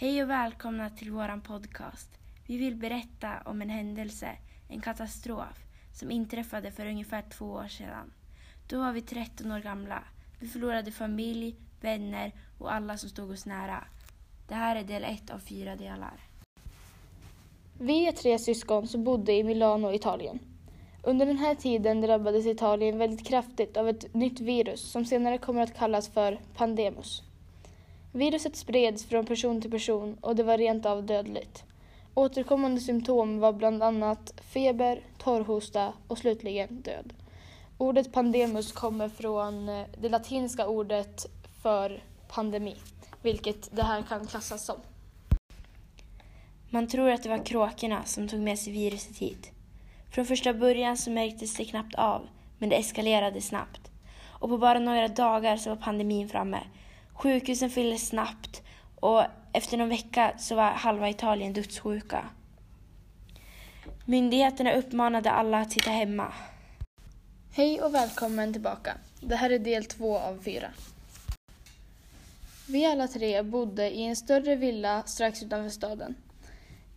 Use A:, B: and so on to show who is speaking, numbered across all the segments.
A: Hej och välkomna till våran podcast. Vi vill berätta om en händelse, en katastrof, som inträffade för ungefär två år sedan. Då var vi 13 år gamla. Vi förlorade familj, vänner och alla som stod oss nära. Det här är del ett av fyra delar.
B: Vi är tre syskon som bodde i Milano, Italien. Under den här tiden drabbades Italien väldigt kraftigt av ett nytt virus som senare kommer att kallas för pandemus. Viruset spreds från person till person och det var rent av dödligt. Återkommande symptom var bland annat feber, torrhosta och slutligen död. Ordet pandemus kommer från eh, det latinska ordet för pandemi, vilket det här kan klassas som.
A: Man tror att det var kråkorna som tog med sig viruset hit. Från första början så märktes det knappt av, men det eskalerade snabbt. Och på bara några dagar så var pandemin framme. Sjukhusen fylldes snabbt och efter någon vecka så var halva Italien dödssjuka. Myndigheterna uppmanade alla att sitta hemma.
B: Hej och välkommen tillbaka. Det här är del två av fyra. Vi alla tre bodde i en större villa strax utanför staden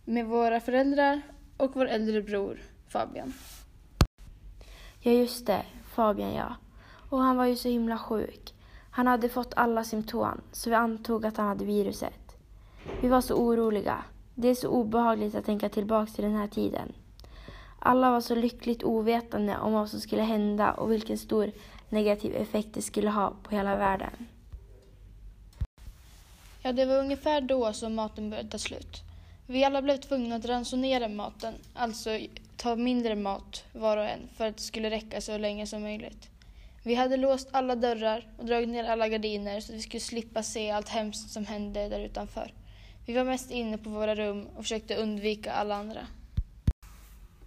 B: med våra föräldrar och vår äldre bror Fabian.
A: Ja, just det. Fabian, ja. Och han var ju så himla sjuk. Han hade fått alla symptom, så vi antog att han hade viruset. Vi var så oroliga. Det är så obehagligt att tänka tillbaka till den här tiden. Alla var så lyckligt ovetande om vad som skulle hända och vilken stor negativ effekt det skulle ha på hela världen.
B: Ja, det var ungefär då som maten började ta slut. Vi alla blev tvungna att ransonera maten, alltså ta mindre mat var och en för att det skulle räcka så länge som möjligt. Vi hade låst alla dörrar och dragit ner alla gardiner så att vi skulle slippa se allt hemskt som hände där utanför. Vi var mest inne på våra rum och försökte undvika alla andra.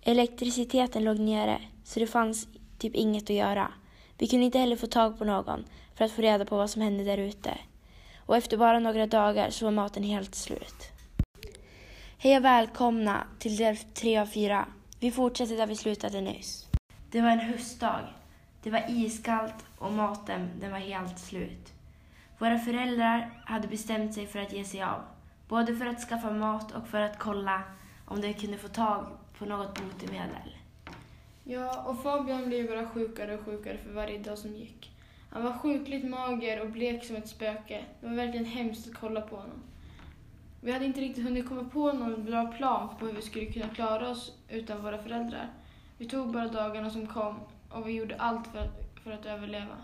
A: Elektriciteten låg nere, så det fanns typ inget att göra. Vi kunde inte heller få tag på någon för att få reda på vad som hände där ute. Och efter bara några dagar så var maten helt slut. Hej och välkomna till del 3 av 4. Vi fortsätter där vi slutade nyss. Det var en höstdag. Det var iskallt och maten den var helt slut. Våra föräldrar hade bestämt sig för att ge sig av. Både för att skaffa mat och för att kolla om de kunde få tag på något botemedel.
B: Ja, och Fabian blev bara sjukare och sjukare för varje dag som gick. Han var sjukligt mager och blek som ett spöke. Det var verkligen hemskt att kolla på honom. Vi hade inte riktigt hunnit komma på någon bra plan på hur vi skulle kunna klara oss utan våra föräldrar. Vi tog bara dagarna som kom och vi gjorde allt för, för att överleva.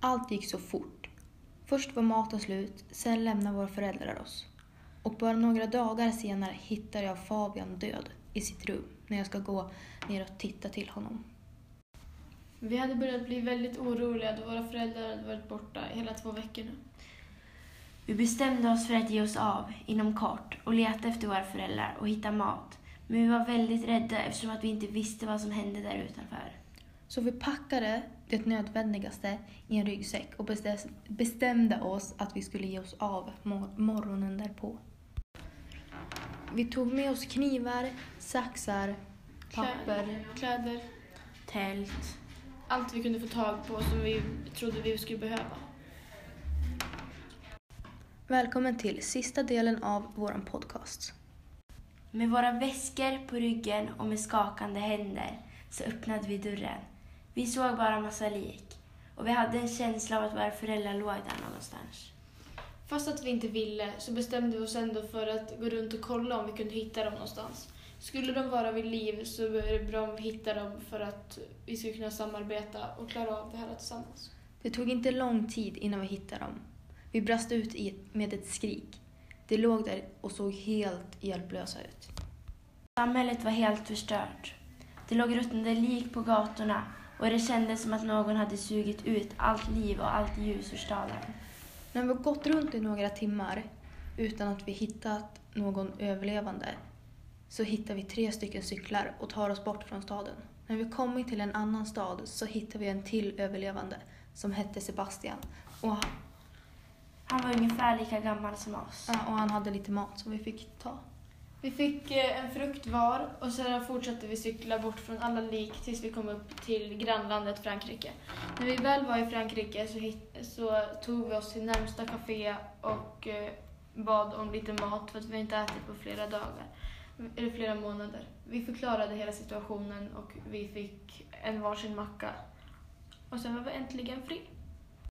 C: Allt gick så fort. Först var maten slut, sen lämnade våra föräldrar oss. Och bara några dagar senare hittar jag Fabian död i sitt rum när jag ska gå ner och titta till honom.
B: Vi hade börjat bli väldigt oroliga då våra föräldrar hade varit borta hela två veckor nu.
A: Vi bestämde oss för att ge oss av inom kort och leta efter våra föräldrar och hitta mat. Men vi var väldigt rädda eftersom att vi inte visste vad som hände där utanför.
C: Så vi packade det nödvändigaste i en ryggsäck och bestämde oss att vi skulle ge oss av morgonen därpå. Vi tog med oss knivar, saxar, papper,
B: kläder,
A: tält.
B: Allt vi kunde få tag på som vi trodde vi skulle behöva.
C: Välkommen till sista delen av vår podcast.
A: Med våra väskor på ryggen och med skakande händer så öppnade vi dörren. Vi såg bara massa lik och vi hade en känsla av att våra föräldrar låg där någonstans.
B: Fast att vi inte ville så bestämde vi oss ändå för att gå runt och kolla om vi kunde hitta dem någonstans. Skulle de vara vid liv så är det bra om vi hittar dem för att vi ska kunna samarbeta och klara av det här tillsammans.
C: Det tog inte lång tid innan vi hittade dem. Vi brast ut med ett skrik. De låg där och såg helt hjälplösa ut.
A: Samhället var helt förstört. Det låg ruttnande lik på gatorna och det kändes som att någon hade sugit ut allt liv och allt ljus ur staden.
C: När vi gått runt i några timmar utan att vi hittat någon överlevande så hittar vi tre stycken cyklar och tar oss bort från staden. När vi kommit till en annan stad så hittar vi en till överlevande som hette Sebastian. Och
A: han var ungefär lika gammal som oss.
C: Ja, och han hade lite mat som vi fick ta.
B: Vi fick eh, en frukt var och sedan fortsatte vi cykla bort från alla lik tills vi kom upp till grannlandet Frankrike. När vi väl var i Frankrike så, hit, så tog vi oss till närmsta café och eh, bad om lite mat för att vi inte ätit på flera dagar, eller flera månader. Vi förklarade hela situationen och vi fick en varsin macka. Och sen var vi äntligen fri.